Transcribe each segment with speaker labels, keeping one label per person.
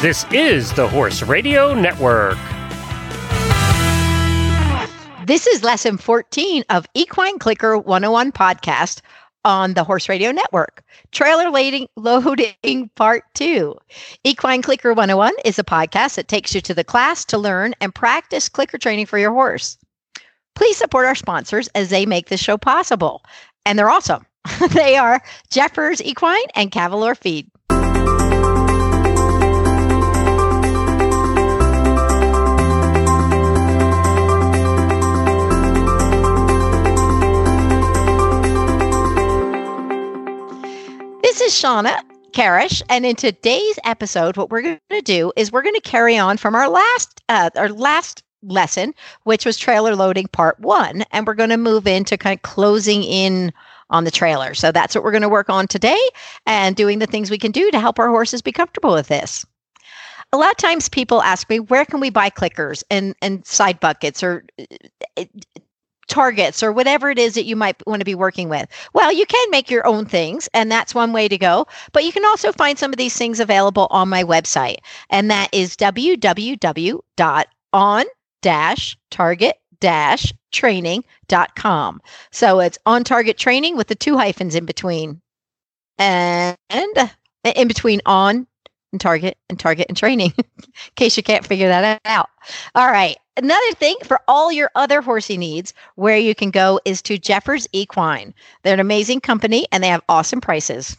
Speaker 1: This is the Horse Radio Network.
Speaker 2: This is lesson 14 of Equine Clicker 101 podcast on the Horse Radio Network. Trailer loading, loading part two. Equine Clicker 101 is a podcast that takes you to the class to learn and practice clicker training for your horse. Please support our sponsors as they make this show possible. And they're awesome. they are Jeffers Equine and Cavalor Feed. This is Shawna Karrasch, and in today's episode, what we're going to do is we're going to carry on from our last uh, our last lesson, which was trailer loading part one, and we're going to move into kind of closing in on the trailer. So that's what we're going to work on today, and doing the things we can do to help our horses be comfortable with this. A lot of times, people ask me, "Where can we buy clickers and and side buckets or uh, targets or whatever it is that you might want to be working with. Well, you can make your own things, and that's one way to go. But you can also find some of these things available on my website, and that is www.on-target training.com. So it's on target training with the two hyphens in between. And in between on and target and target and training, in case you can't figure that out. All right. Another thing for all your other horsey needs, where you can go is to Jeffers Equine. They're an amazing company and they have awesome prices.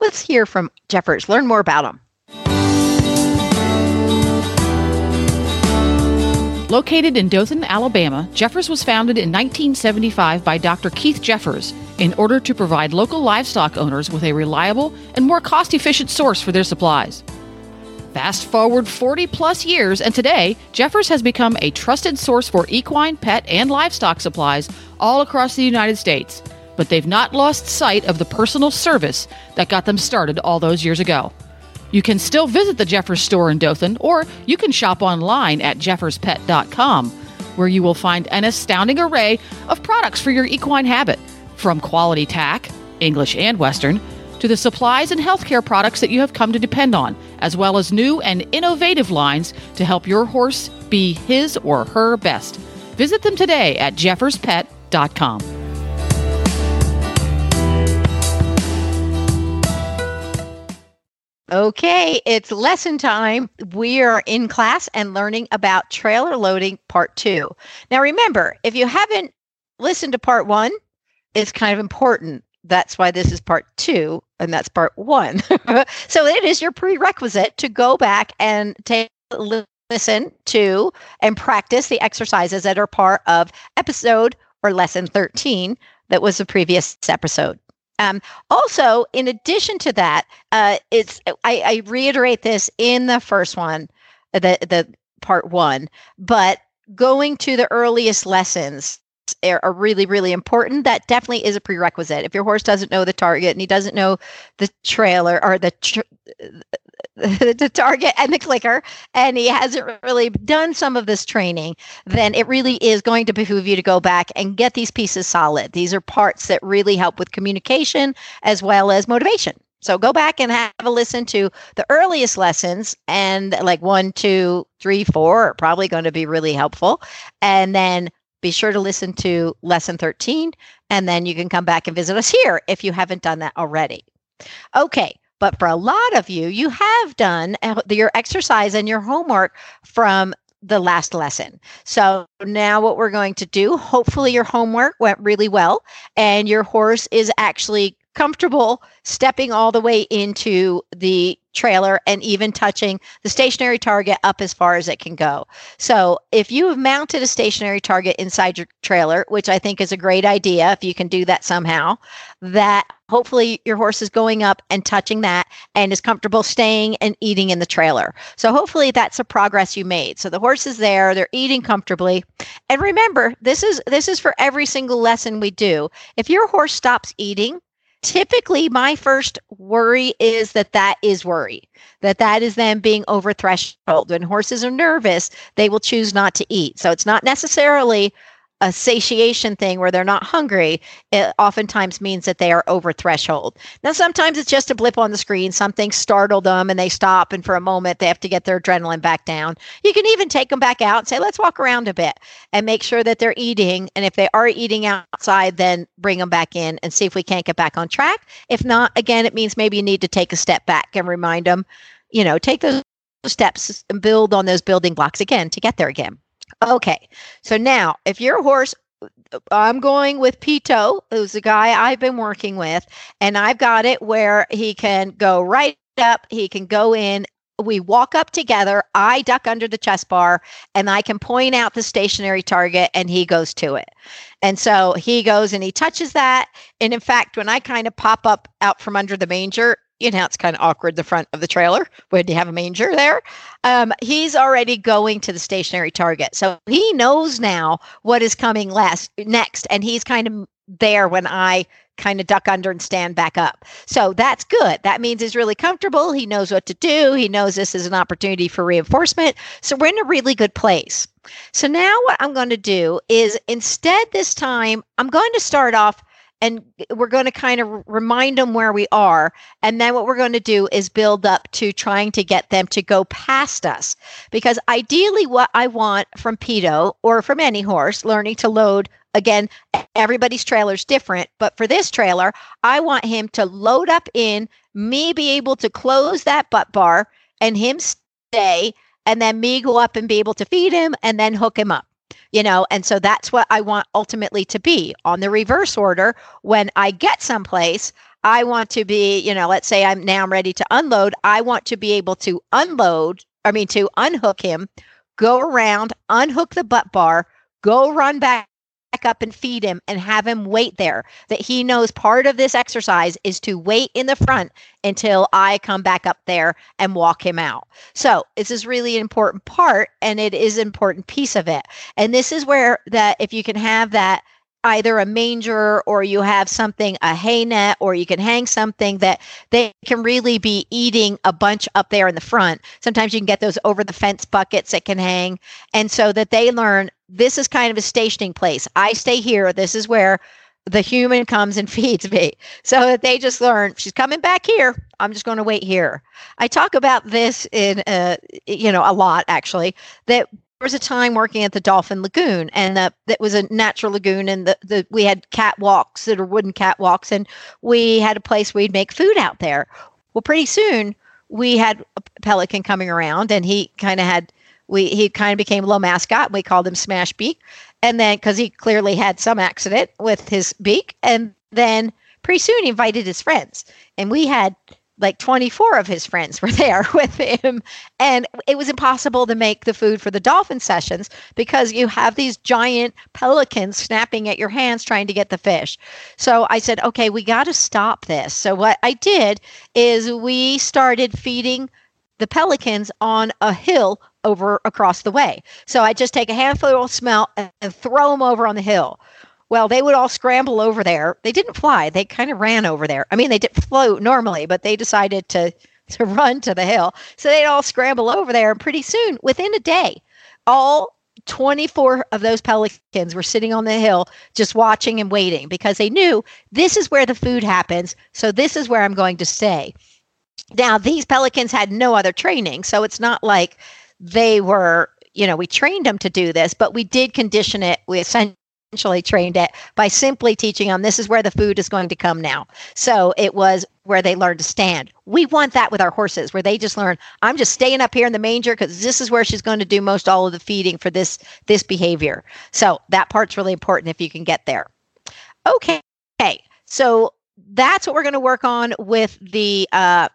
Speaker 2: Let's hear from Jeffers, learn more about them.
Speaker 3: Located in Dothan, Alabama, Jeffers was founded in 1975 by Dr. Keith Jeffers in order to provide local livestock owners with a reliable and more cost efficient source for their supplies. Fast forward 40 plus years, and today, Jeffers has become a trusted source for equine, pet, and livestock supplies all across the United States. But they've not lost sight of the personal service that got them started all those years ago. You can still visit the Jeffers store in Dothan, or you can shop online at jefferspet.com, where you will find an astounding array of products for your equine habit, from quality tack, English and Western, to the supplies and healthcare products that you have come to depend on, as well as new and innovative lines to help your horse be his or her best. Visit them today at jefferspet.com.
Speaker 2: Okay, it's lesson time. We are in class and learning about trailer loading part two. Now, remember, if you haven't listened to part one, it's kind of important. That's why this is part two, and that's part one. so it is your prerequisite to go back and take listen to and practice the exercises that are part of episode or lesson 13 that was the previous episode. Um, also, in addition to that, uh, it's I, I reiterate this in the first one, the the part one, but going to the earliest lessons are, really really important. That definitely is a prerequisite. If your horse doesn't know the target and he doesn't know the trailer or the tr- the target and the clicker and he hasn't really done some of this training then it really is going to behoove you to go back and get these pieces solid these are parts that really help with communication as well as motivation so go back and have a listen to the earliest lessons and like one two three four are probably going to be really helpful and then be sure to listen to lesson 13 and then you can come back and visit us here if you haven't done that already okay but for a lot of you, you have done uh, your exercise and your homework from the last lesson. So now what we're going to do, hopefully your homework went really well and your horse is actually comfortable stepping all the way into the trailer and even touching the stationary target up as far as it can go. So, if you have mounted a stationary target inside your trailer, which I think is a great idea if you can do that somehow, that hopefully your horse is going up and touching that and is comfortable staying and eating in the trailer. So, hopefully that's a progress you made. So, the horse is there, they're eating comfortably. And remember, this is this is for every single lesson we do. If your horse stops eating, typically my first worry is that that is worry that that is them being over threshold when horses are nervous they will choose not to eat. So it's not necessarily a satiation thing where they're not hungry, it oftentimes means that they are over threshold. Now, sometimes it's just a blip on the screen, something startled them and they stop, and for a moment they have to get their adrenaline back down. You can even take them back out and say, let's walk around a bit and make sure that they're eating. And if they are eating outside, then bring them back in and see if we can't get back on track. If not, again, it means maybe you need to take a step back and remind them, you know, take those steps and build on those building blocks again to get there again. Okay. So now, if your horse, I'm going with Pito, who's the guy I've been working with, and I've got it where he can go right up, he can go in. We walk up together. I duck under the chest bar and I can point out the stationary target and he goes to it. And so he goes and he touches that. And in fact, when I kind of pop up out from under the manger, you know, it's kind of awkward the front of the trailer when you have a manger there. Um, he's already going to the stationary target. So he knows now what is coming last next. And he's kind of there when I kind of duck under and stand back up. So that's good. That means he's really comfortable. He knows what to do. He knows this is an opportunity for reinforcement. So we're in a really good place. So now what I'm going to do is instead this time, I'm going to start off and we're going to kind of remind them where we are and then what we're going to do is build up to trying to get them to go past us. Because ideally what i want from Pito or from any horse learning to load again everybody's trailer is different but for this trailer i want him to load up in me be able to close that butt bar and him stay and then me go up and be able to feed him and then hook him up you know and so that's what i want ultimately to be. On the reverse order when i get someplace i want to be you know let's say i'm now i'm ready to unload i want to be able to unload i mean to unhook him go around unhook the butt bar go run back up and feed him and have him wait there. That he knows part of this exercise is to wait in the front until I come back up there and walk him out. So this is really an important part and it is an important piece of it. And this is where that if you can have that either a manger or you have something a hay net or you can hang something that they can really be eating a bunch up there in the front sometimes you can get those over the fence buckets that can hang and so that they learn this is kind of a stationing place. I stay here. This is where the human comes and feeds me. So that they just learn she's coming back here. I'm just going to wait here. I talk about this in, uh, you know, a lot actually. That there was a time working at the Dolphin Lagoon, and the, that was a natural lagoon, and the, the we had catwalks that are wooden catwalks, and we had a place we'd make food out there. Well, pretty soon we had a pelican coming around, and he kind of had we he kind of became a little mascot. And We called him Smash Beak, and then because he clearly had some accident with his beak, and then pretty soon he invited his friends, and we had like 24 of his friends were there with him and it was impossible to make the food for the dolphin sessions because you have these giant pelicans snapping at your hands trying to get the fish so i said okay we got to stop this so what i did is we started feeding the pelicans on a hill over across the way. So I just take a handful of smelt and, and throw them over on the hill. Well, they would all scramble over there. They didn't fly; they kind of ran over there. I mean, they didn't float normally, but they decided to to run to the hill. So they'd all scramble over there, and pretty soon, within a day, all 24 of those pelicans were sitting on the hill just watching and waiting because they knew this is where the food happens. So this is where I'm going to stay. Now, these pelicans had no other training. So it's not like they were, you know, we trained them to do this, but we did condition it. We essentially trained it by simply teaching them this is where the food is going to come now. So it was where they learned to stand. We want that with our horses, where they just learn, I'm just staying up here in the manger because this is where she's going to do most all of the feeding for this this behavior. So that part's really important if you can get there. Okay. Okay. So that's what we're going to work on with the uh,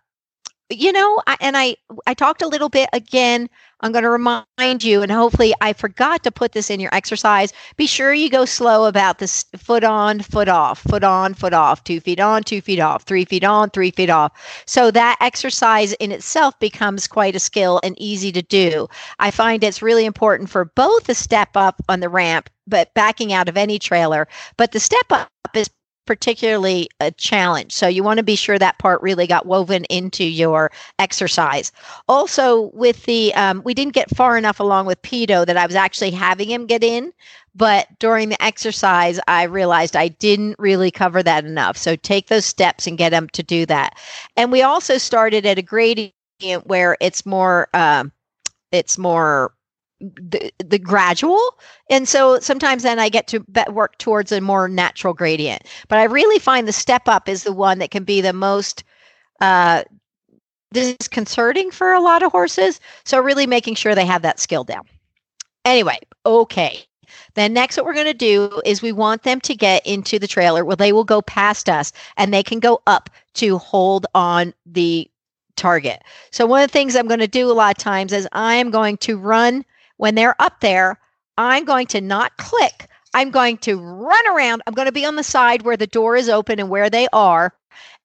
Speaker 2: you know I, and i i talked a little bit again i'm going to remind you and hopefully i forgot to put this in your exercise be sure you go slow about this foot on foot off foot on foot off two feet on two feet off three feet on three feet off. So that exercise in itself becomes quite a skill and easy to do. I find it's really important for both the step up on the ramp but backing out of any trailer but the step up is particularly a challenge. So you want to be sure that part really got woven into your exercise. Also, with the, um, we didn't get far enough along with Pito that I was actually having him get in, But during the exercise, I realized I didn't really cover that enough. So take those steps and get them to do that. And we also started at a gradient where it's more, um, it's more the, the gradual. And so sometimes then i get to work towards a more natural gradient. But i really find the step up is the one that can be the most uh, disconcerting for a lot of horses. So really making sure they have that skill down. Anyway okay. Then next what we're going to do is we want them to get into the trailer. Where they will go past us and they can go up to hold on the target. So one of the things i'm going to do a lot of times is i'm going to run when they're up there, I'm going to not click. I'm going to run around. I'm going to be on the side where the door is open and where they are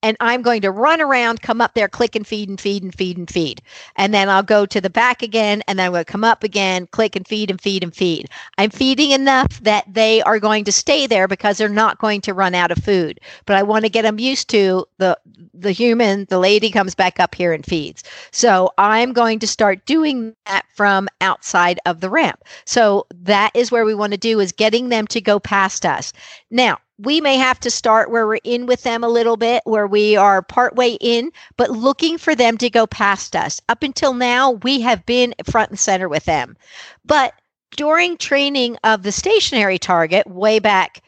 Speaker 2: and I'm going to run around, come up there, click and feed and feed and feed and feed. And then I'll go to the back again, and then I'm going to come up again, click and feed and feed and feed. I'm feeding enough that they are going to stay there because they're not going to run out of food. But I want to get them used to the the human, the lady comes back up here and feeds. So I'm going to start doing that from outside of the ramp. So that is where we want to do is getting them to go past us. Now, we may have to start where we're in with them a little bit, where we are partway in, but looking for them to go past us. Up until now, we have been front and center with them. But during training of the stationary target, way back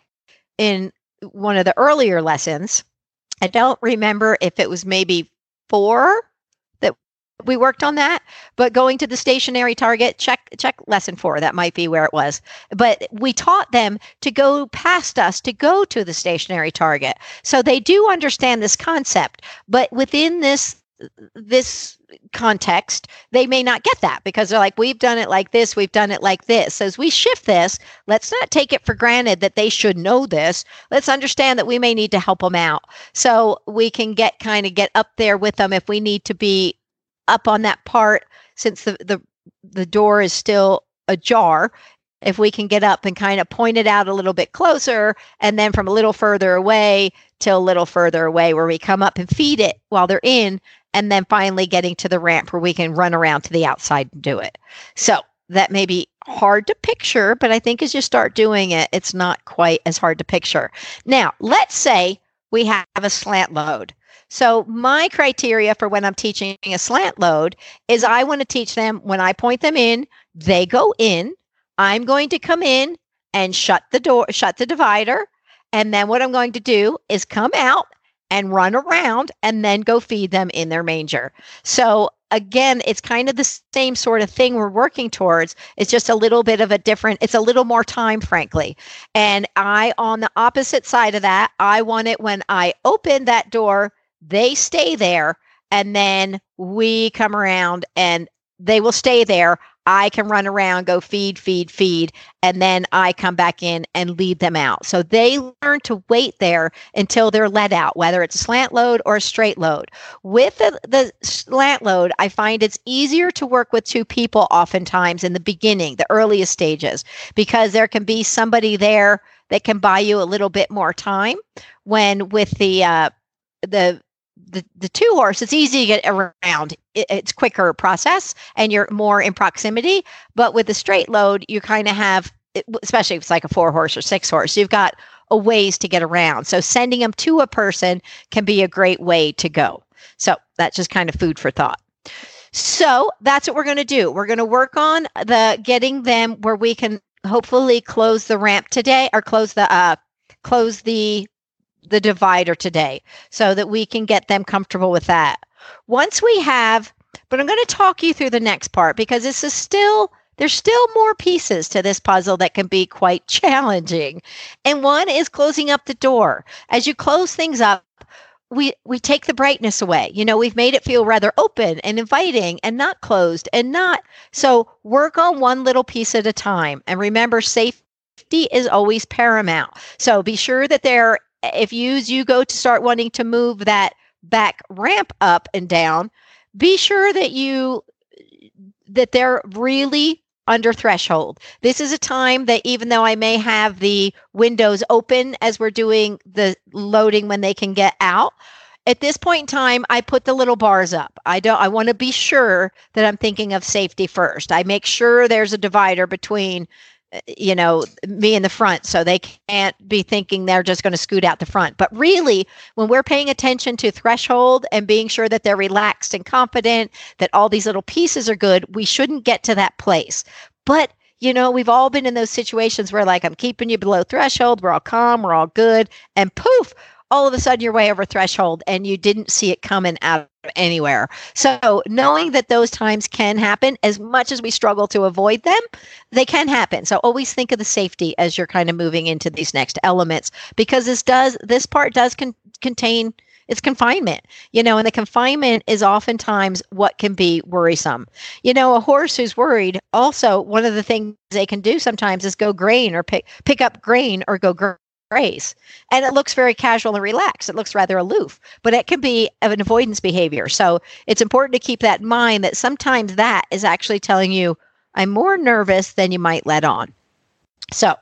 Speaker 2: in one of the earlier lessons, I don't remember if it was maybe four we worked on that but going to the stationary target check check lesson four that might be where it was. But we taught them to go past us to go to the stationary target. So they do understand this concept but within this this context they may not get that because they're like we've done it like this we've done it like this. As we shift this let's not take it for granted that they should know this. Let's understand that we may need to help them out. So we can get kind of get up there with them if we need to be up on that part since the, the the door is still ajar. If we can get up and kind of point it out a little bit closer and then from a little further away to a little further away where we come up and feed it while they're in and then finally getting to the ramp where we can run around to the outside and do it. So that may be hard to picture but i think as you start doing it it's not quite as hard to picture. Now let's say we have a slant load so, my criteria for when I'm teaching a slant load is I want to teach them when I point them in, they go in. I'm going to come in and shut the door, shut the divider. And then what I'm going to do is come out and run around and then go feed them in their manger. So, again, it's kind of the same sort of thing we're working towards. It's just a little bit of a different, it's a little more time, frankly. And I, on the opposite side of that, I want it when I open that door they stay there and then we come around and they will stay there. I can run around, go feed, feed, feed, and then I come back in and lead them out. So they learn to wait there until they're let out, whether it's a slant load or a straight load. With the, the slant load, I find it's easier to work with two people oftentimes in the beginning, the earliest stages, because there can be somebody there that can buy you a little bit more time. When with the uh, the the, the two horse, it's easy to get around. It, it's quicker process and you're more in proximity. But with the straight load, you kind of have, especially if it's like a four horse or six horse, you've got a ways to get around. So sending them to a person can be a great way to go. So that's just kind of food for thought. So that's what we're going to do. We're going to work on the getting them where we can hopefully close the ramp today or close the uh close the the divider today so that we can get them comfortable with that. Once we have, but I'm going to talk you through the next part because this is still there's still more pieces to this puzzle that can be quite challenging. And one is closing up the door. As you close things up, we we take the brightness away. You know, we've made it feel rather open and inviting and not closed and not so work on one little piece at a time. And remember safety is always paramount. So be sure that there if you you go to start wanting to move that back ramp up and down, be sure that you that they're really under threshold. This is a time that even though I may have the windows open as we're doing the loading when they can get out, at this point in time I put the little bars up. I don't I want to be sure that I'm thinking of safety first. I make sure there's a divider between Uh, you know, me in the front. So they can't be thinking they're just going to scoot out the front. But really, when we're paying attention to threshold and being sure that they're relaxed and confident, that all these little pieces are good, we shouldn't get to that place. But you know, we've all been in those situations where, like, I'm keeping you below threshold, we're all calm, we're all good, and poof, all of a sudden you're way over threshold and you didn't see it coming out anywhere. So, knowing that those times can happen, as much as we struggle to avoid them, they can happen. So, always think of the safety as you're kind of moving into these next elements because this does, this part does con- contain it's confinement you know and the confinement is oftentimes what can be worrisome you know a horse who's worried also one of the things they can do sometimes is go grain or pick pick up grain or go graze. And it looks very casual and relaxed. It looks rather aloof, but it can be an avoidance behavior. So it's important to keep that in mind that sometimes that is actually telling you, I'm more nervous than you might let on. So,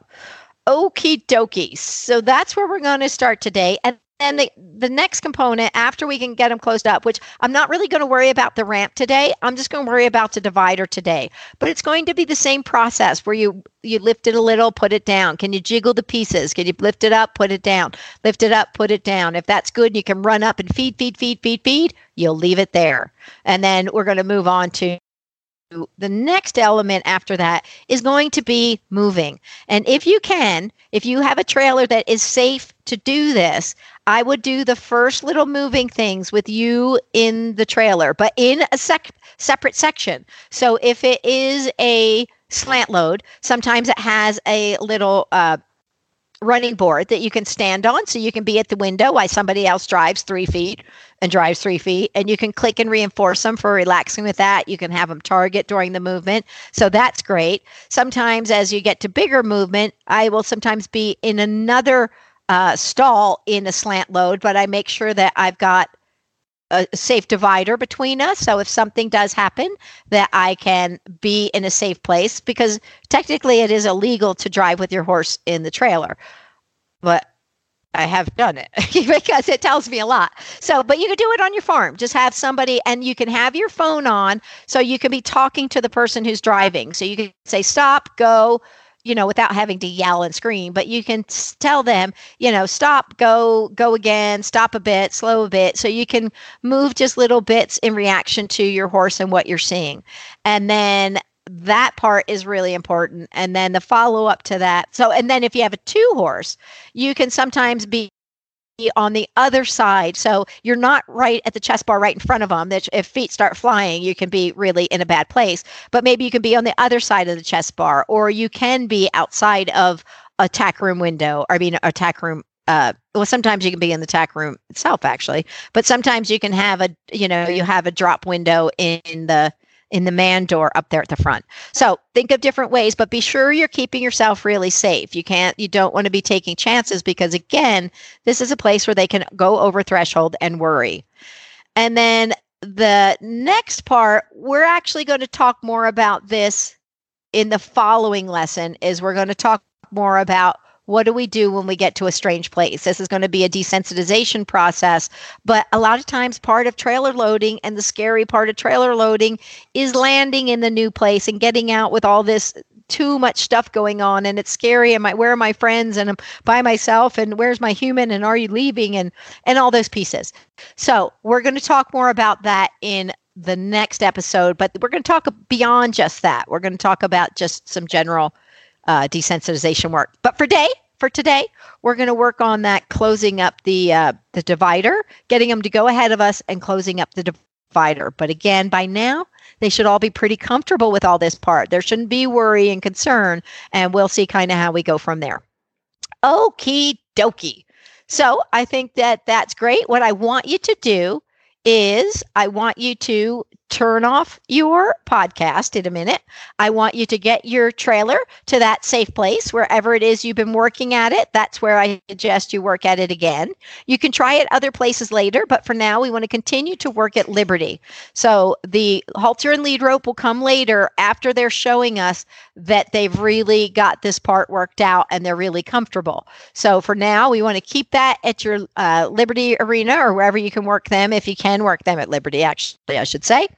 Speaker 2: okie dokie. So that's where we're going to start today. And then the, the next component after we can get them closed up which i'm not really going to worry about the ramp today i'm just going to worry about the divider today. But it's going to be the same process where you you lift it a little put it down. Can you jiggle the pieces? Can you lift it up put it down? Lift it up put it down. If that's good you can run up and feed feed feed feed feed you'll leave it there. And then we're going to move on to the next element after that is going to be moving. And if you can, if you have a trailer that is safe to do this, I would do the first little moving things with you in the trailer, but in a sec- separate section. So if it is a slant load, sometimes it has a little uh, running board that you can stand on so you can be at the window while somebody else drives three feet and drives three feet and you can click and reinforce them for relaxing with that you can have them target during the movement so that's great sometimes as you get to bigger movement i will sometimes be in another uh, stall in a slant load but i make sure that i've got a safe divider between us. So if something does happen, that I can be in a safe place because technically it is illegal to drive with your horse in the trailer. But I have done it because it tells me a lot. So, but you can do it on your farm. Just have somebody and you can have your phone on so you can be talking to the person who's driving. So you can say, stop, go, you know, without having to yell and scream, but you can tell them, you know, stop, go, go again, stop a bit, slow a bit. So you can move just little bits in reaction to your horse and what you're seeing. And then that part is really important. And then the follow up to that. So, and then if you have a two horse, you can sometimes be on the other side. So you're not right at the chest bar right in front of them. That if feet start flying, you can be really in a bad place. But maybe you can be on the other side of the chest bar, or you can be outside of a tack room window, I mean, a tack room. Uh, well, sometimes you can be in the tack room itself, actually, but sometimes you can have a, you know, you have a drop window in the in the man door up there at the front. So think of different ways, but be sure you're keeping yourself really safe. You can't, you don't want to be taking chances because, again, this is a place where they can go over threshold and worry. And then the next part, we're actually going to talk more about this in the following lesson, is we're going to talk more about what do we do when we get to a strange place? This is going to be a desensitization process, but a lot of times part of trailer loading and the scary part of trailer loading is landing in the new place and getting out with all this too much stuff going on and it's scary and my where are my friends and I'm by myself and where's my human and are you leaving and and all those pieces. So, we're going to talk more about that in the next episode, but we're going to talk beyond just that. We're going to talk about just some general uh, desensitization work. But for day for today, we're going to work on that closing up the uh, the divider, getting them to go ahead of us, and closing up the divider. But again, by now they should all be pretty comfortable with all this part. There shouldn't be worry and concern, and we'll see kind of how we go from there. Okie dokie. So I think that that's great. What I want you to do is I want you to turn off your podcast in a minute. I want you to get your trailer to that safe place, wherever it is you've been working at it. That's where I suggest you work at it again. You can try it other places later, but for now, we want to continue to work at Liberty. So the halter and lead rope will come later after they're showing us that they've really got this part worked out and they're really comfortable. So for now, we want to keep that at your uh, Liberty arena or wherever you can work them, if you can work them at Liberty, actually, I should say.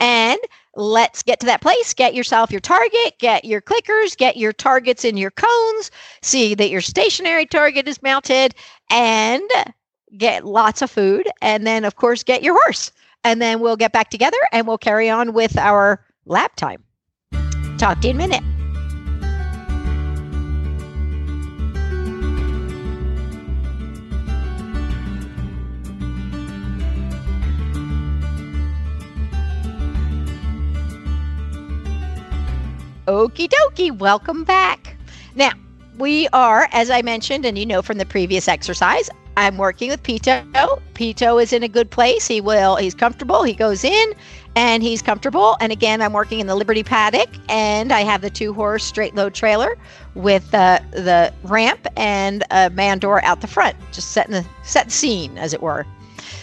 Speaker 2: And let's get to that place. Get yourself your target, get your clickers, get your targets in your cones, see that your stationary target is mounted, and get lots of food. And then, of course, get your horse. And then we'll get back together and we'll carry on with our lap time. Talk to you in a minute. Okie dokie, welcome back. Now, we are, as I mentioned, and you know from the previous exercise, I'm working with Pito. Pito is in a good place. He will, he's comfortable. He goes in and he's comfortable. And again, I'm working in the Liberty paddock and I have the two horse straight load trailer with uh, the ramp and a man door out the front, just setting the set scene, as it were.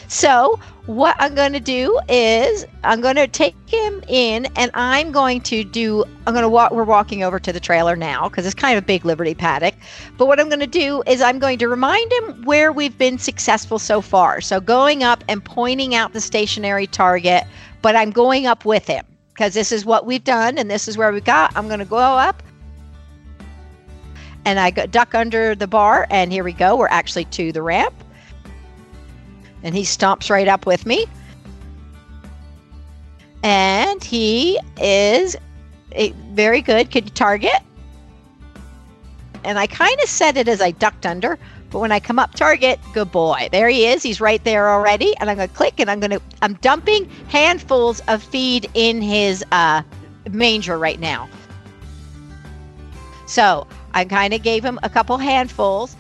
Speaker 2: So, what I'm going to do is I'm going to take him in and I'm going to do, I'm going to walk, we're walking over to the trailer now because it's kind of a big Liberty paddock. But what I'm going to do is I'm going to remind him where we've been successful so far. So, going up and pointing out the stationary target, but I'm going up with him because this is what we've done and this is where we got. I'm going to go up and I duck under the bar and here we go. We're actually to the ramp and he stomps right up with me. And he is a, very good. Could you target? And I kind of said it as I ducked under, but when I come up target, good boy. There he is. He's right there already. And I'm going to click and I'm going to, I'm dumping handfuls of feed in his uh, manger right now. So I kind of gave him a couple handfuls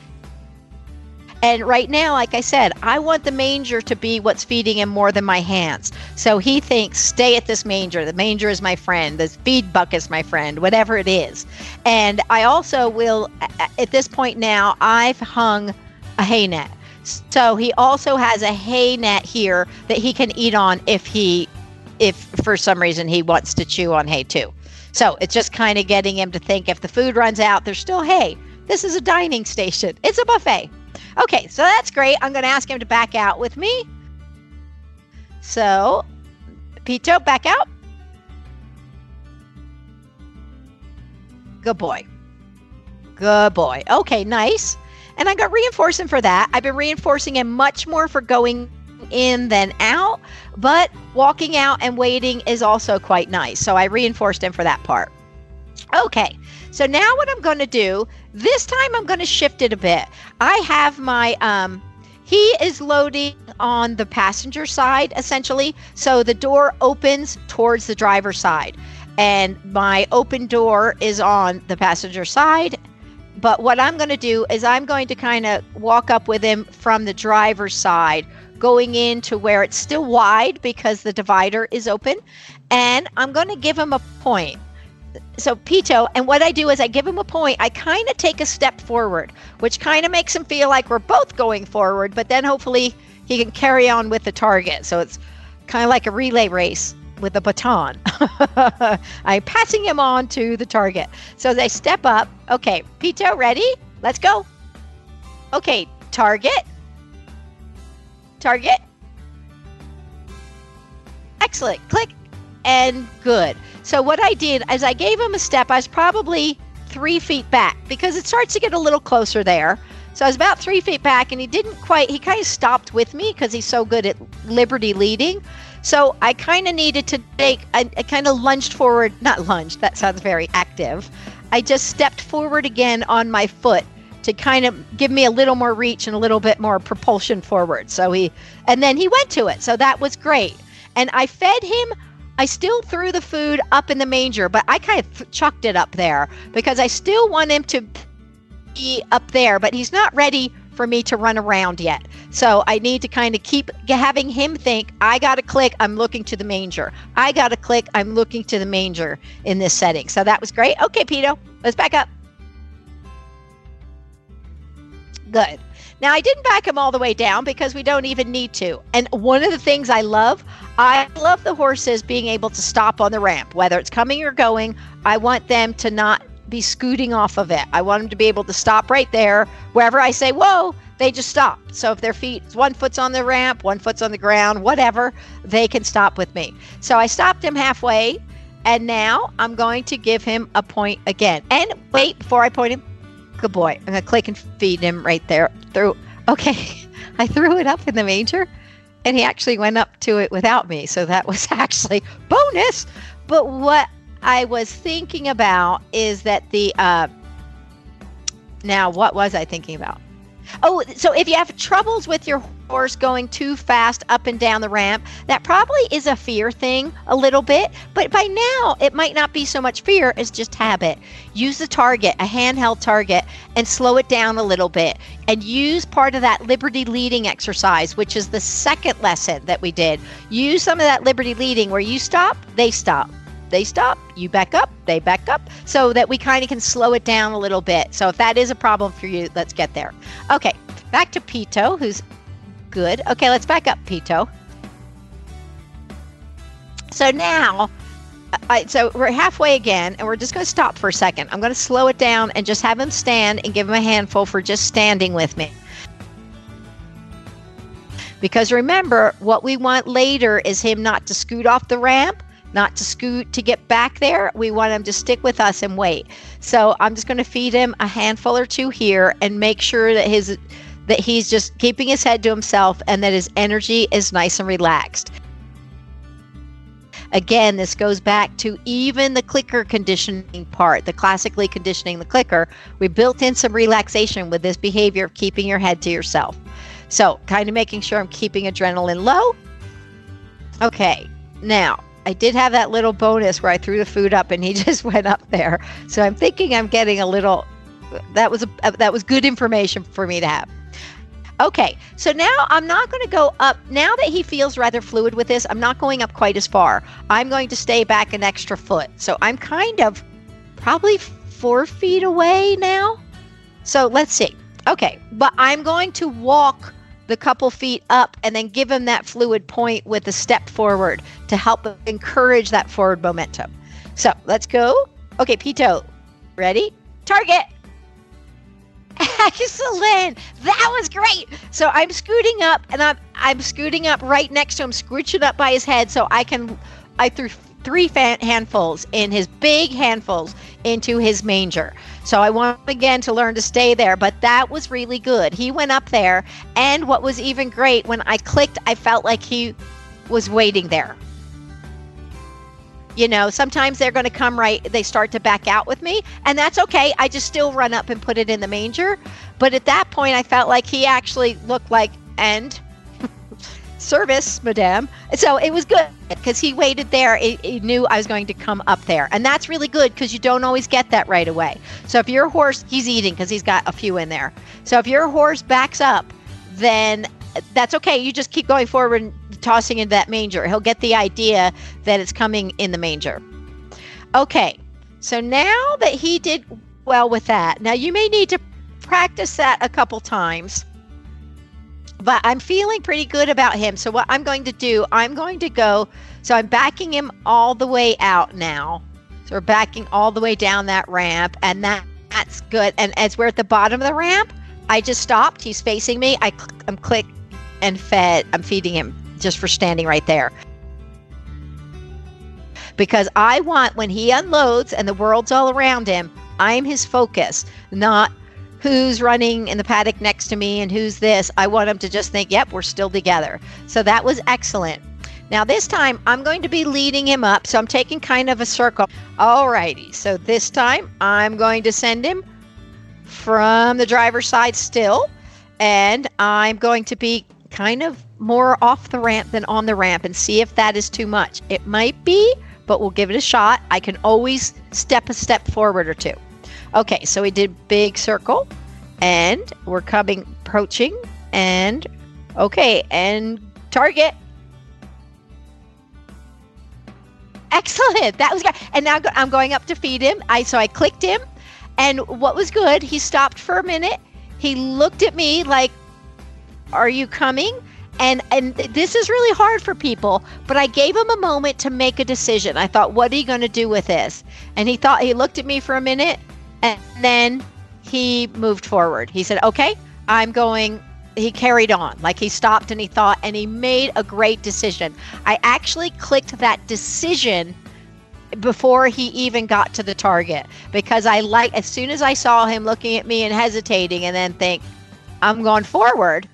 Speaker 2: and right now, like I said, I want the manger to be what's feeding him more than my hands. So he thinks, stay at this manger. The manger is my friend. The feed buck is my friend, whatever it is. And I also will, at this point now, I've hung a hay net. So he also has a hay net here that he can eat on if he, if for some reason he wants to chew on hay too. So it's just kind of getting him to think if the food runs out, there's still hay. This is a dining station. It's a buffet. Okay, so that's great. I'm going to ask him to back out with me. So, Pito, back out. Good boy. Good boy. Okay, nice. And I got reinforcing for that. I've been reinforcing him much more for going in than out, but walking out and waiting is also quite nice. So I reinforced him for that part. Okay, so now what I'm going to do, this time I'm going to shift it a bit. I have my, um, he is loading on the passenger side essentially. So the door opens towards the driver's side. And my open door is on the passenger side. But what I'm going to do is I'm going to kind of walk up with him from the driver's side, going into where it's still wide because the divider is open. And I'm going to give him a point so Pito, and what I do is I give him a point. I kind of take a step forward, which kind of makes him feel like we're both going forward, but then hopefully he can carry on with the target. So it's kind of like a relay race with a baton. I'm passing him on to the target. So they step up. Okay, Pito, ready? Let's go. Okay, target. Target. Excellent. Click and good. So what I did is I gave him a step. I was probably three feet back because it starts to get a little closer there. So I was about three feet back, and he didn't quite. He kind of stopped with me because he's so good at Liberty leading. So I kind of needed to take. I, I kind of lunged forward. Not lunged. That sounds very active. I just stepped forward again on my foot to kind of give me a little more reach and a little bit more propulsion forward. So he, and then he went to it. So that was great. And I fed him I still threw the food up in the manger, but I kind of chucked it up there because I still want him to be up there, but he's not ready for me to run around yet. So I need to kind of keep having him think, I got to click, I'm looking to the manger. I got to click, I'm looking to the manger in this setting. So that was great. Okay, Pito, let's back up. Good. Now, I didn't back him all the way down because we don't even need to. And one of the things I love, I love the horses being able to stop on the ramp, whether it's coming or going. I want them to not be scooting off of it. I want them to be able to stop right there. Wherever I say, whoa, they just stop. So if their feet, one foot's on the ramp, one foot's on the ground, whatever, they can stop with me. So I stopped him halfway, and now I'm going to give him a point again. And wait, before I point him, good boy. I'm gonna click and feed him right there. Through. Okay, I threw it up in the manger, and he actually went up to it without me. So that was actually bonus. But what I was thinking about is that the uh, now what was I thinking about? Oh, so if you have troubles with your horse going too fast up and down the ramp, that probably is a fear thing a little bit. But by now, it might not be so much fear as just habit. Use the target, a handheld target, and slow it down a little bit. And use part of that liberty leading exercise, which is the second lesson that we did. Use some of that liberty leading where you stop, they stop they stop, you back up, they back up, so that we kind of can slow it down a little bit. So if that is a problem for you, let's get there. Okay, back to Pito, who's good. Okay, let's back up, Pito. So now, I, so we're halfway again, and we're just going to stop for a second. I'm going to slow it down and just have him stand and give him a handful for just standing with me. Because remember, what we want later is him not to scoot off the ramp, not to scoot to get back there. We want him to stick with us and wait. So I'm just going to feed him a handful or two here and make sure that his that he's just keeping his head to himself and that his energy is nice and relaxed. Again, this goes back to even the clicker conditioning part, the classically conditioning the clicker. We built in some relaxation with this behavior of keeping your head to yourself. So, kind of making sure I'm keeping adrenaline low. Okay, now I did have that little bonus where I threw the food up and he just went up there. So I'm thinking I'm getting a little that was a, that was good information for me to have. Okay, so now I'm not going to go up. Now that he feels rather fluid with this, I'm not going up quite as far. I'm going to stay back an extra foot. So I'm kind of probably four feet away now. So let's see. Okay, but I'm going to walk the couple feet up and then give him that fluid point with a step forward to help encourage that forward momentum. So let's go. Okay, Pito, ready? Target. Excellent. That was great. So I'm scooting up and I'm I'm scooting up right next to him, scooching up by his head so I can I threw three handfuls in his big handfuls into his manger. So I want again to learn to stay there, but that was really good. He went up there, and what was even great when I clicked, I felt like he was waiting there. You know, sometimes they're going to come right, they start to back out with me, and that's okay. I just still run up and put it in the manger. But at that point, I felt like he actually looked like, and service, madame. So it was good because he waited there. He, he, knew I was going to come up there. And that's really good because you don't always get that right away. So if your horse, he's eating because he's got a few in there. So if your horse backs up, then that's okay. You just keep going forward and tossing into that manger. He'll get the idea that it's coming in the manger. Okay. So now that he did well with that, now you may need to practice that a couple times but I'm feeling pretty good about him. So what I'm going to do, I'm going to go. So I'm backing him all the way out now. So we're backing all the way down that ramp, and that that's good. And as we're at the bottom of the ramp, I just stopped. He's facing me. I I'm click and fed. I'm feeding him just for standing right there. Because I want when he unloads and the world's all around him, I'm his focus, not who's running in the paddock next to me and who's this. I want them to just think, yep, we're still together. So that was excellent. Now, this time I'm going to be leading him up. So I'm taking kind of a circle. All righty. So this time I'm going to send him from the driver's side still. And I'm going to be kind of more off the ramp than on the ramp and see if that is too much. It might be, but we'll give it a shot. I can always step a step forward or two. Okay, so we did big circle and we're coming, approaching and okay, and target. Excellent. That was good. And now I'm going up to feed him. I so I clicked him, and what was good? He stopped for a minute. He looked at me like, "Are you coming?" And and this is really hard for people, but I gave him a moment to make a decision. I thought, "What are you going to do with this?" And he thought he looked at me for a minute, and then he moved forward. He said, Okay, I'm going he carried on like he stopped and he thought and he made a great decision i actually clicked that decision before he even got to the target because i like as soon as i saw him looking at me and hesitating and then think i'm going forward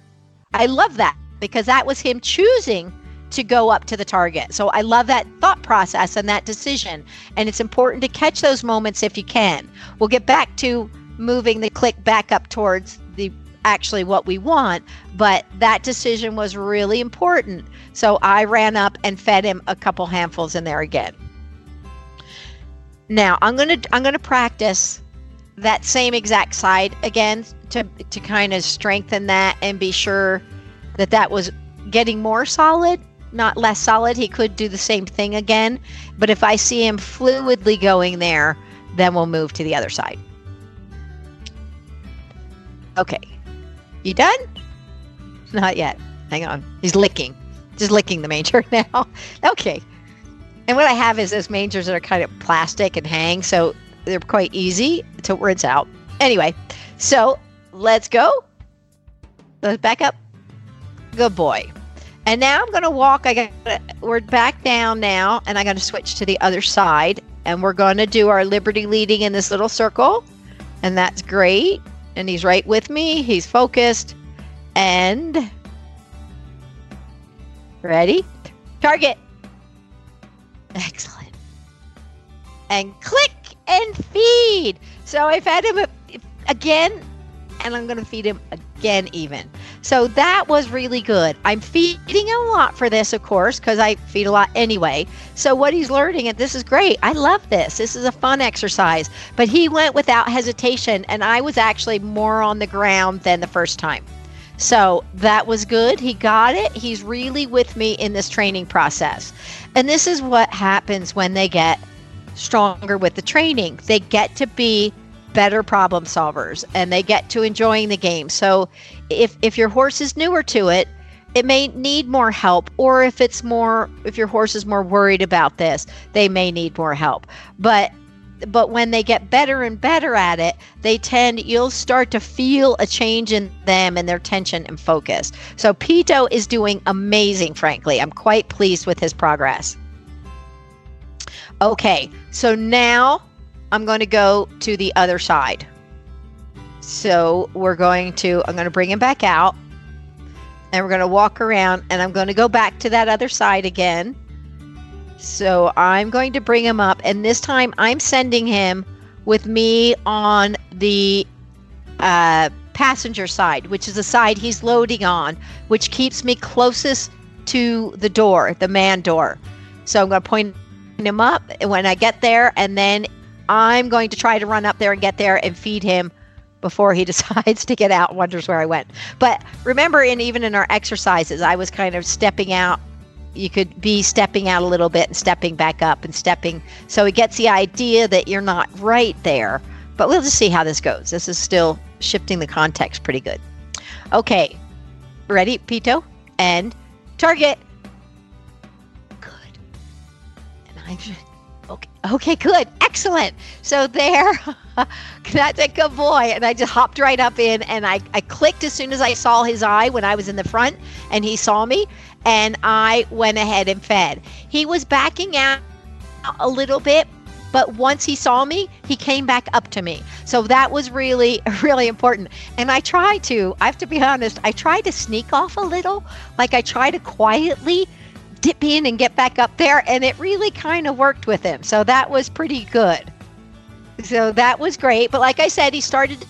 Speaker 2: i love that because that was him choosing to go up to the target so i love that thought process and that decision and it's important to catch those moments if you can we'll get back to moving the click back up towards the actually what we want, but that decision was really important. So I ran up and fed him a couple handfuls in there again. Now I'm gonna I'm gonna practice that same exact side again to to kind of strengthen that and be sure that that was getting more solid, not less solid. He could do the same thing again, but if I see him fluidly going there, then we'll move to the other side. Okay, you done? Not yet. Hang on. He's licking. Just licking the manger now. okay. And what I have is those mangers that are kind of plastic and hang, so they're quite easy to rinse out. Anyway, so let's go. Let's back up. Good boy. And now I'm going to walk. I got we're back down now, and I'm going to switch to the other side, and we're going to do our liberty leading in this little circle, and that's great and he's right with me. He's focused. And ready? Target. Excellent. And click and feed. So I've had him again, and I'm going to feed him again, even. So that was really good. I'm feeding a lot for this, of course, because I feed a lot anyway. So what he's learning, and this is great. I love this. This is a fun exercise. But he went without hesitation, and I was actually more on the ground than the first time. So that was good. He got it. He's really with me in this training process. And this is what happens when they get stronger with the training. They get to be better problem solvers and they get to enjoying the game. So if if your horse is newer to it, it may need more help or if it's more if your horse is more worried about this, they may need more help. But but when they get better and better at it, they tend you'll start to feel a change in them and their tension and focus. So Pito is doing amazing, frankly. I'm quite pleased with his progress. Okay, so now I'm going to go to the other side. So we're going to, I'm going to bring him back out and we're going to walk around and I'm going to go back to that other side again. So I'm going to bring him up and this time I'm sending him with me on the uh, passenger side, which is the side he's loading on, which keeps me closest to the door, the man door. So I'm going to point him up when I get there and then I'm going to try to run up there and get there and feed him before he decides to get out and wonders where I went. But remember, in even in our exercises, I was kind of stepping out. You could be stepping out a little bit and stepping back up and stepping. So he gets the idea that you're not right there. But we'll just see how this goes. This is still shifting the context pretty good. Okay, ready, Pito? And target. Good. And I Okay, good, excellent. So there, that's a good boy. And I just hopped right up in and I, I clicked as soon as I saw his eye when I was in the front and he saw me and I went ahead and fed. He was backing out a little bit, but once he saw me, he came back up to me. So that was really, really important. And I try to, I have to be honest, I try to sneak off a little. Like I try to quietly dip in and get back up there. And it really kind of worked with him. So that was pretty good. So that was great. But like I said, he started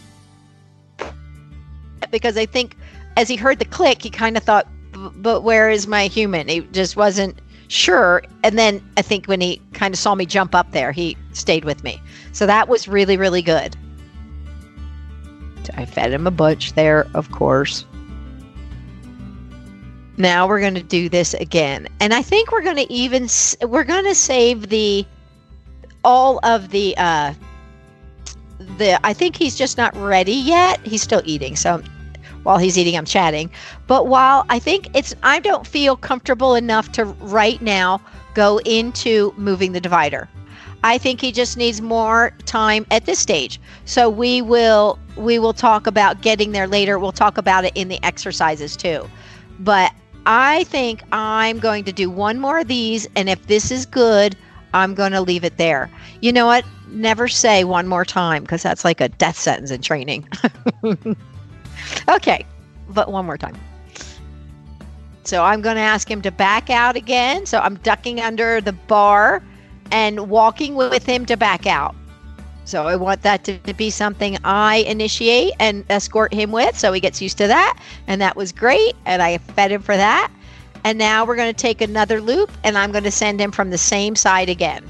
Speaker 2: because I think as he heard the click, he kind of thought, but where is my human? He just wasn't sure. And then I think when he kind of saw me jump up there, he stayed with me. So that was really, really good. I fed him a bunch there, of course. Now we're going to do this again. And I think we're going to even, we're going to save the, all of the, uh, the, I think he's just not ready yet. He's still eating. So while he's eating, I'm chatting. But while I think it's, I don't feel comfortable enough to right now go into moving the divider. I think he just needs more time at this stage. So we will we will talk about getting there later. We'll talk about it in the exercises too. But I think I'm going to do one more of these and if this is good, I'm going to leave it there. You know what? Never say one more time because that's like a death sentence in training. okay, but one more time. So I'm going to ask him to back out again. So I'm ducking under the bar and walking with him to back out. So I want that to, be something I initiate and escort him with so he gets used to that. And that was great. And I fed him for that. And now we're going to take another loop and I'm going to send him from the same side again.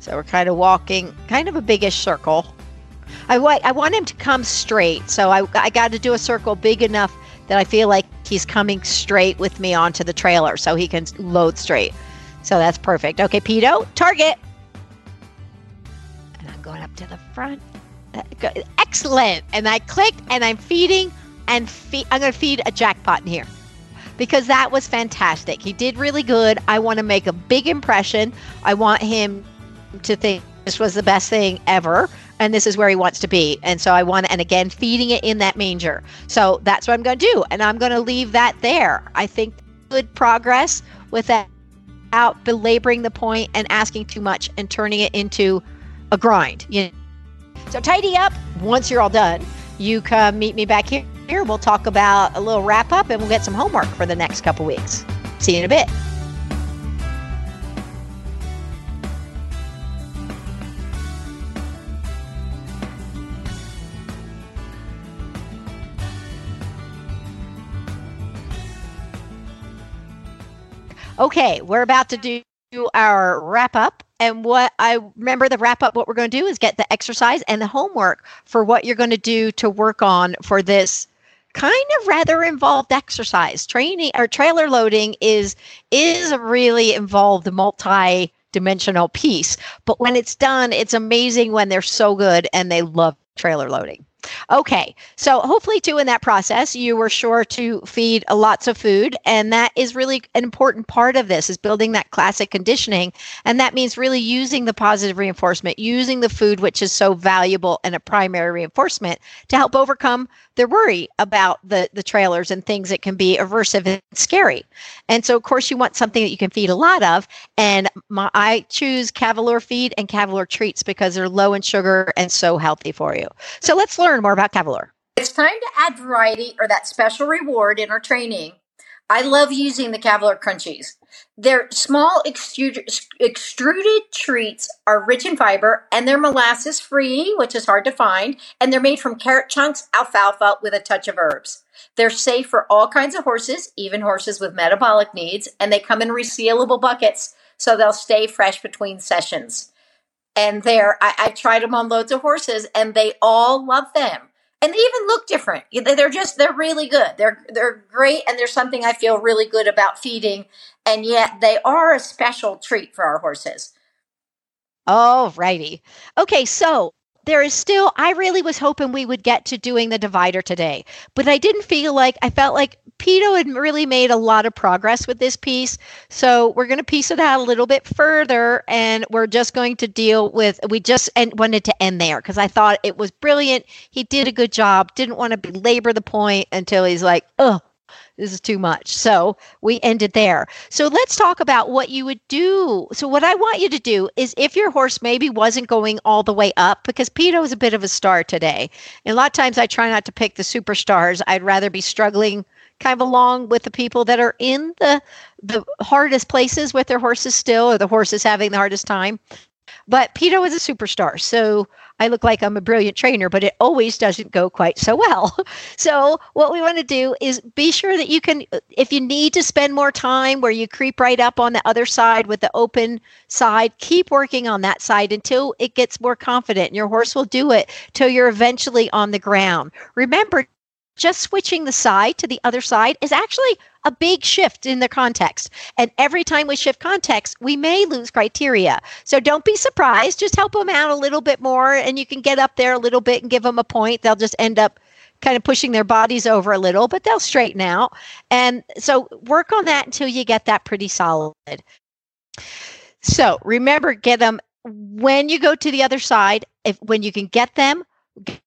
Speaker 2: So we're kind of walking kind of a biggish circle. I, I want him to come straight. So I, I got to do a circle big enough that I feel like he's coming straight with me onto the trailer so he can load straight. So that's perfect. Okay, Pito, target. To the front. Uh, excellent. And I clicked and I'm feeding and I'm going to feed a jackpot in here because that was fantastic. He did really good. I want to make a big impression. I want him to think this was the best thing ever and this is where he wants to be. And so I want, and again, feeding it in that manger. So that's what I'm going to do. And I'm going to leave that there. I think good progress with that without belaboring the point and asking too much and turning it into a grind. You know? So tidy up once you're all done. You come meet me back here. We'll talk about a little wrap up and we'll get some homework for the next couple weeks. See you in a bit. Okay, we're about to do our wrap up. And what I remember the wrap up, what we're going to do is get the exercise and the homework for what you're going to do to work on for this kind of rather involved exercise. Training or trailer loading is is a really involved multi dimensional piece. But when it's done, it's amazing when they're so good and they love trailer loading. Okay, so hopefully, too, in that process, you were sure to feed lots of food, and that is really an important part of this is building that classic conditioning, and that means really using the positive reinforcement, using the food, which is so valuable and a primary reinforcement, to help overcome their worry about the the trailers and things that can be aversive and scary. And so, of course, you want something that you can feed a lot of, and my, I choose Cavalor feed and Cavalor treats because they're low in sugar and so healthy for you. So let's learn more about Cavalor.
Speaker 4: It's time to add variety or that special reward in our training. I love using the Cavalor Crunchies. Their small extruded, extruded treats are rich in fiber and they're molasses free, which is hard to find, and they're made from carrot chunks, alfalfa with a touch of herbs. They're safe for all kinds of horses, even horses with metabolic needs, and they come in resealable buckets so they'll stay fresh between sessions. And there, I, I tried them on loads of horses and they all love them and they even look different. They're just they're really good. They're they're great, and there's something I feel really good about feeding, and yet they are a special treat for our horses.
Speaker 2: All righty. Okay, so there is still i really was hoping we would get to doing the divider today but i didn't feel like i felt like Pito had really made a lot of progress with this piece so we're going to piece it out a little bit further and we're just going to deal with we just wanted to end there because i thought it was brilliant he did a good job didn't want to belabor the point until he's like oh this is too much. So we ended there. So let's talk about what you would do. So, what I want you to do is if your horse maybe wasn't going all the way up, because Pito is a bit of a star today. And a lot of times I try not to pick the superstars. I'd rather be struggling kind of along with the people that are in the the hardest places with their horses still or the horses having the hardest time but Pito is a superstar. So I look like I'm a brilliant trainer, but it always doesn't go quite so well. So what we want to do is be sure that you can, if you need to spend more time where you creep right up on the other side with the open side, keep working on that side until it gets more confident. And your horse will do it till you're eventually on the ground. Remember, just switching the side to the other side is actually a big shift in the context. And every time we shift context, we may lose criteria. So don't be surprised. Just help them out a little bit more, and you can get up there a little bit and give them a point. They'll just end up kind of pushing their bodies over a little, but they'll straighten out. And so work on that until you get that pretty solid. So remember, get them when you go to the other side, if when you can get them,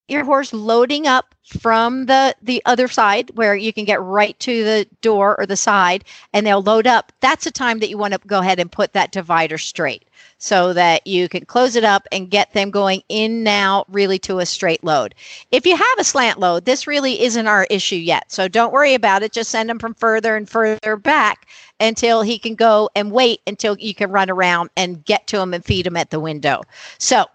Speaker 2: your horse loading up from the the other side where you can get right to the door or the side and they'll load up. That's the time that you want to go ahead and put that divider straight so that you can close it up and get them going in now really to a straight load. If you have a slant load this really isn't our issue yet so don't worry about it. Just send them from further and further back until he can go and wait until you can run around and get to him and feed him at the window. So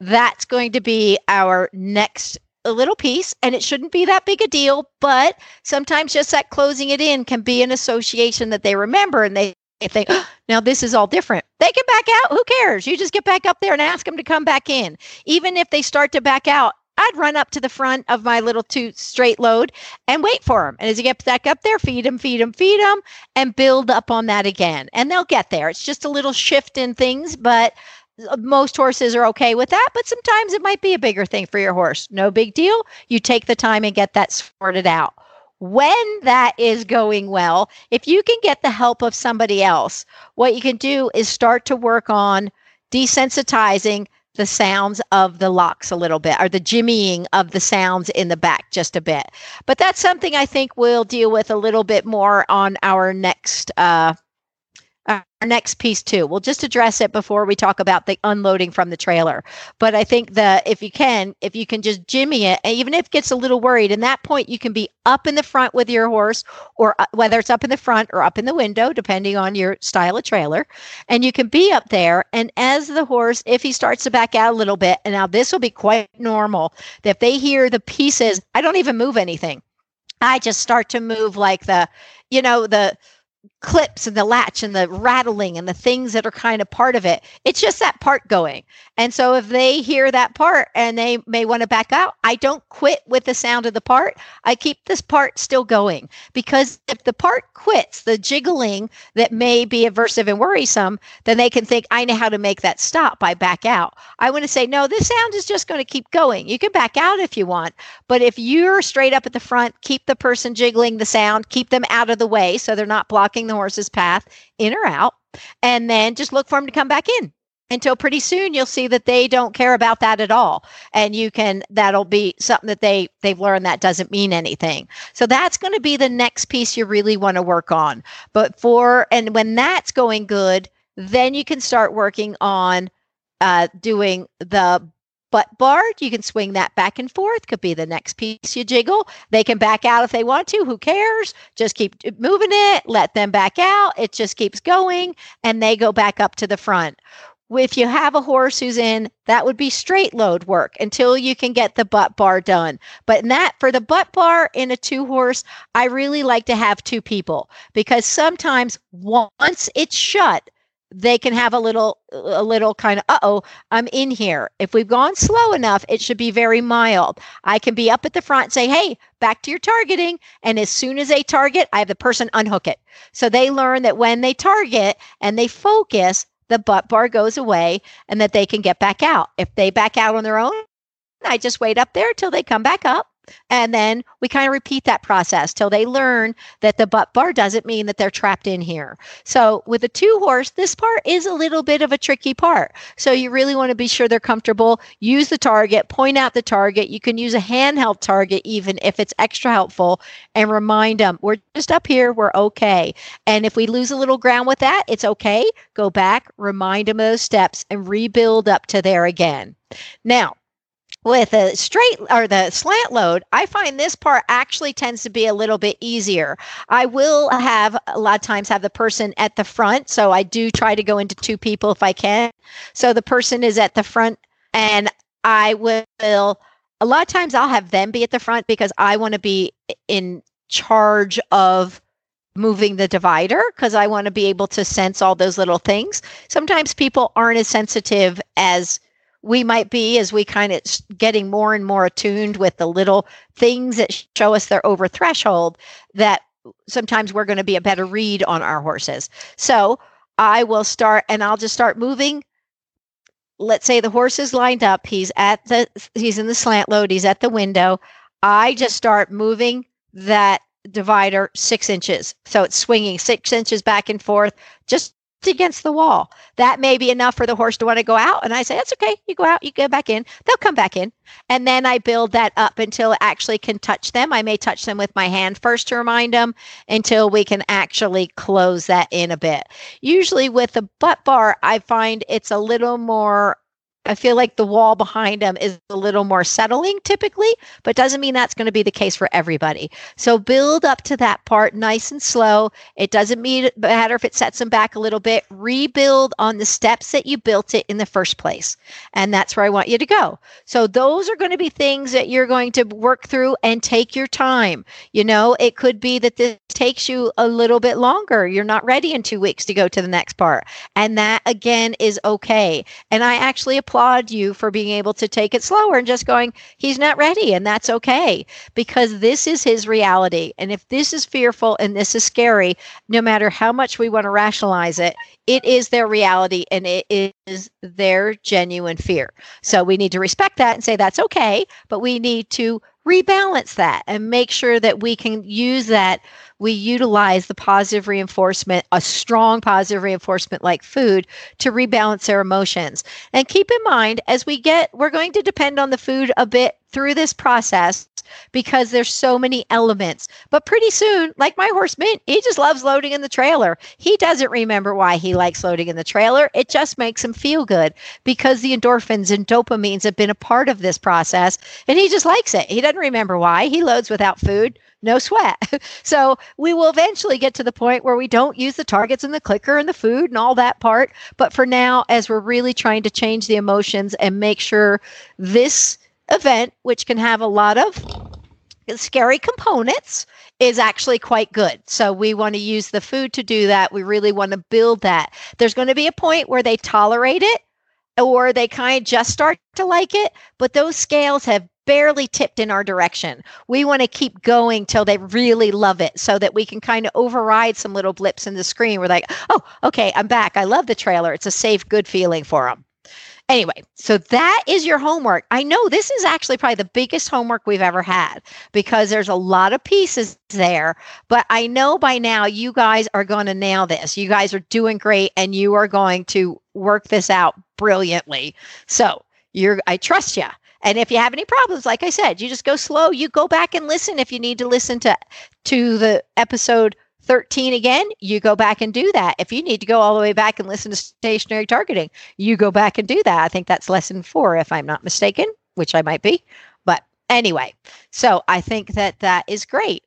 Speaker 2: that's going to be our next little piece and it shouldn't be that big a deal but sometimes just that closing it in can be an association that they remember and they think oh, now this is all different they can back out who cares you just get back up there and ask them to come back in even if they start to back out I'd run up to the front of my little two straight load and wait for them. And as you get back up there, feed them, feed them, feed them, and build up on that again. And they'll get there. It's just a little shift in things, but most horses are okay with that, but sometimes it might be a bigger thing for your horse. No big deal. You take the time and get that sorted out. When that is going well, if you can get the help of somebody else, what you can do is start to work on desensitizing the sounds of the locks a little bit or the jimmying of the sounds in the back just a bit. But that's something I think we'll deal with a little bit more on our next uh, our next piece too. We'll just address it before we talk about the unloading from the trailer. But I think that if you can, if you can just jimmy it, and even if it gets a little worried, in that point you can be up in the front with your horse, or uh, whether it's up in the front or up in the window, depending on your style of trailer, and you can be up there. And as the horse, if he starts to back out a little bit, and now this will be quite normal, that if they hear the pieces, I don't even move anything. I just start to move like the, you know, the clips and the latch and the rattling and the things that are kind of part of it. It's just that part going. And so if they hear that part and they may want to back out, I don't quit with the sound of the part. I keep this part still going because if the part quits, the jiggling that may be aversive and worrisome, then they can think, I know how to make that stop by back out. I want to say, no, this sound is just going to keep going. You can back out if you want. But if you're straight up at the front, keep the person jiggling the sound, keep them out of the way so they're not blocking the horse's path in or out, and then just look for them to come back in. Until pretty soon you'll see that they don't care about that at all and you can that'll be something that they they've learned that doesn't mean anything. So that's going to be the next piece you really want to work on. But for and when that's going good then you can start working on uh, doing the butt bar, you can swing that back and forth. Could be the next piece you jiggle. They can back out if they want to. Who cares? Just keep moving it. Let them back out. It just keeps going and they go back up to the front. If you have a horse who's in, that would be straight load work until you can get the butt bar done. But in that, for the butt bar in a two horse, I really like to have two people because sometimes once it's shut, they can have a little a little kind of uh-oh i'm in here. If we've gone slow enough it should be very mild. I can be up at the front say hey back to your targeting and as soon as they target i have the person unhook it. So they learn that when they target and they focus the butt bar goes away and that they can get back out. If they back out on their own i just wait up there till they come back up and then we kind of repeat that process till they learn that the butt bar doesn't mean that they're trapped in here. So with a two horse, this part is a little bit of a tricky part. So you really want to be sure they're comfortable. Use the target, point out the target. You can use a handheld target even if it's extra helpful and remind them we're just up here, we're okay. And if we lose a little ground with that, it's okay. Go back, remind them of those steps and rebuild up to there again. Now, with a straight or the slant load, I find this part actually tends to be a little bit easier. I will have a lot of times have the person at the front. So I do try to go into two people if I can. So the person is at the front and I will a lot of times I'll have them be at the front because I want to be in charge of moving the divider because I want to be able to sense all those little things. Sometimes people aren't as sensitive as we might be as we kind of getting more and more attuned with the little things that show us they're over threshold that sometimes we're going to be a better read on our horses. So i will start and i'll just start moving. Let's say the horse is lined up he's at the he's in the slant load he's at the window. I just start moving that divider six inches. So it's swinging six inches back and forth just against the wall. That may be enough for the horse to want to go out. And I say, that's okay. You go out, you go back in. They'll come back in. And then I build that up until it actually can touch them. I may touch them with my hand first to remind them until we can actually close that in a bit. Usually with the butt bar, I find it's a little more I feel like the wall behind them is a little more settling typically, but doesn't mean that's going to be the case for everybody. So build up to that part nice and slow. It doesn't matter if it sets them back a little bit. Rebuild on the steps that you built it in the first place. And that's where I want you to go. So those are going to be things that you're going to work through and take your time. You know, it could be that this takes you a little bit longer. You're not ready in two weeks to go to the next part. And that again is okay. And I actually apply applaud you for being able to take it slower and just going, he's not ready. And that's okay because this is his reality. And if this is fearful and this is scary, no matter how much we want to rationalize it, it is their reality and it is their genuine fear. So we need to respect that and say that's okay, but we need to rebalance that and make sure that we can use that we utilize the positive reinforcement, a strong positive reinforcement like food, to rebalance their emotions. And keep in mind, as we get, we're going to depend on the food a bit through this process because there's so many elements. But pretty soon, like my horse Mint, he just loves loading in the trailer. He doesn't remember why he likes loading in the trailer. It just makes him feel good because the endorphins and dopamines have been a part of this process and he just likes it. He doesn't remember why. He loads without food no sweat. so we will eventually get to the point where we don't use the targets and the clicker and the food and all that part. But for now, as we're really trying to change the emotions and make sure this event, which can have a lot of scary components, is actually quite good. So we want to use the food to do that. We really want to build that. There's going to be a point where they tolerate it or they kind of just start to like it, but those scales have barely tipped in our direction. We want to keep going till they really love it so that we can kind of override some little blips in the screen. We're like, oh, okay, I'm back. I love the trailer. It's a safe, good feeling for them. Anyway, so that is your homework. I know this is actually probably the biggest homework we've ever had because there's a lot of pieces there, but I know by now you guys are going to nail this. You guys are doing great and you are going to work this out brilliantly. So, you're I trust you. And if you have any problems, like I said, you just go slow. You go back and listen if you need to listen to to the episode 13 again, you go back and do that. If you need to go all the way back and listen to stationary targeting, you go back and do that. I think that's lesson 4 if I'm not mistaken, which I might be. But anyway, so I think that that is great.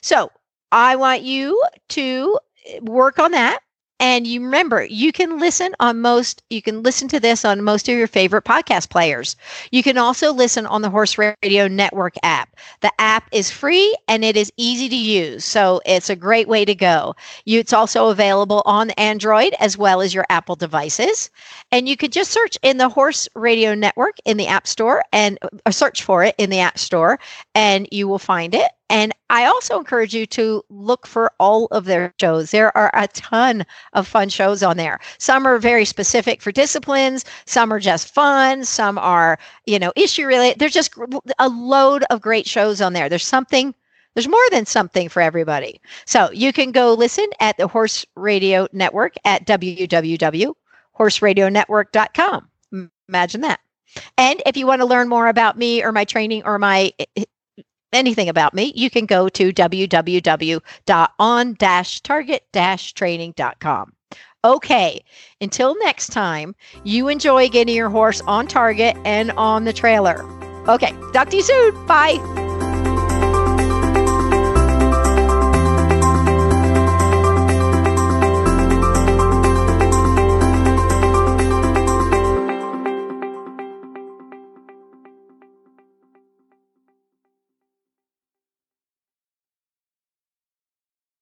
Speaker 2: So, I want you to work on that and you remember, you can listen on most, you can listen to this on most of your favorite podcast players. You can also listen on the Horse Radio Network app. The app is free and it is easy to use. So it's a great way to go. It's also available on Android as well as your Apple devices. And you could just search in the Horse Radio Network in the App Store and uh, search for it in the App Store and you will find it. And I also encourage you to look for all of their shows. There are a ton of fun shows on there. Some are very specific for disciplines, some are just fun, some are, you know, issue related. There's just a load of great shows on there. There's something there's more than something for everybody. So you can go listen at the Horse Radio Network at www.horseradionetwork.com. Imagine that. And if you want to learn more about me or my training or my anything about me, you can go to www.on-target-training.com. Okay, until next time, you enjoy getting your horse on target and on the trailer. Okay, talk to you soon. Bye.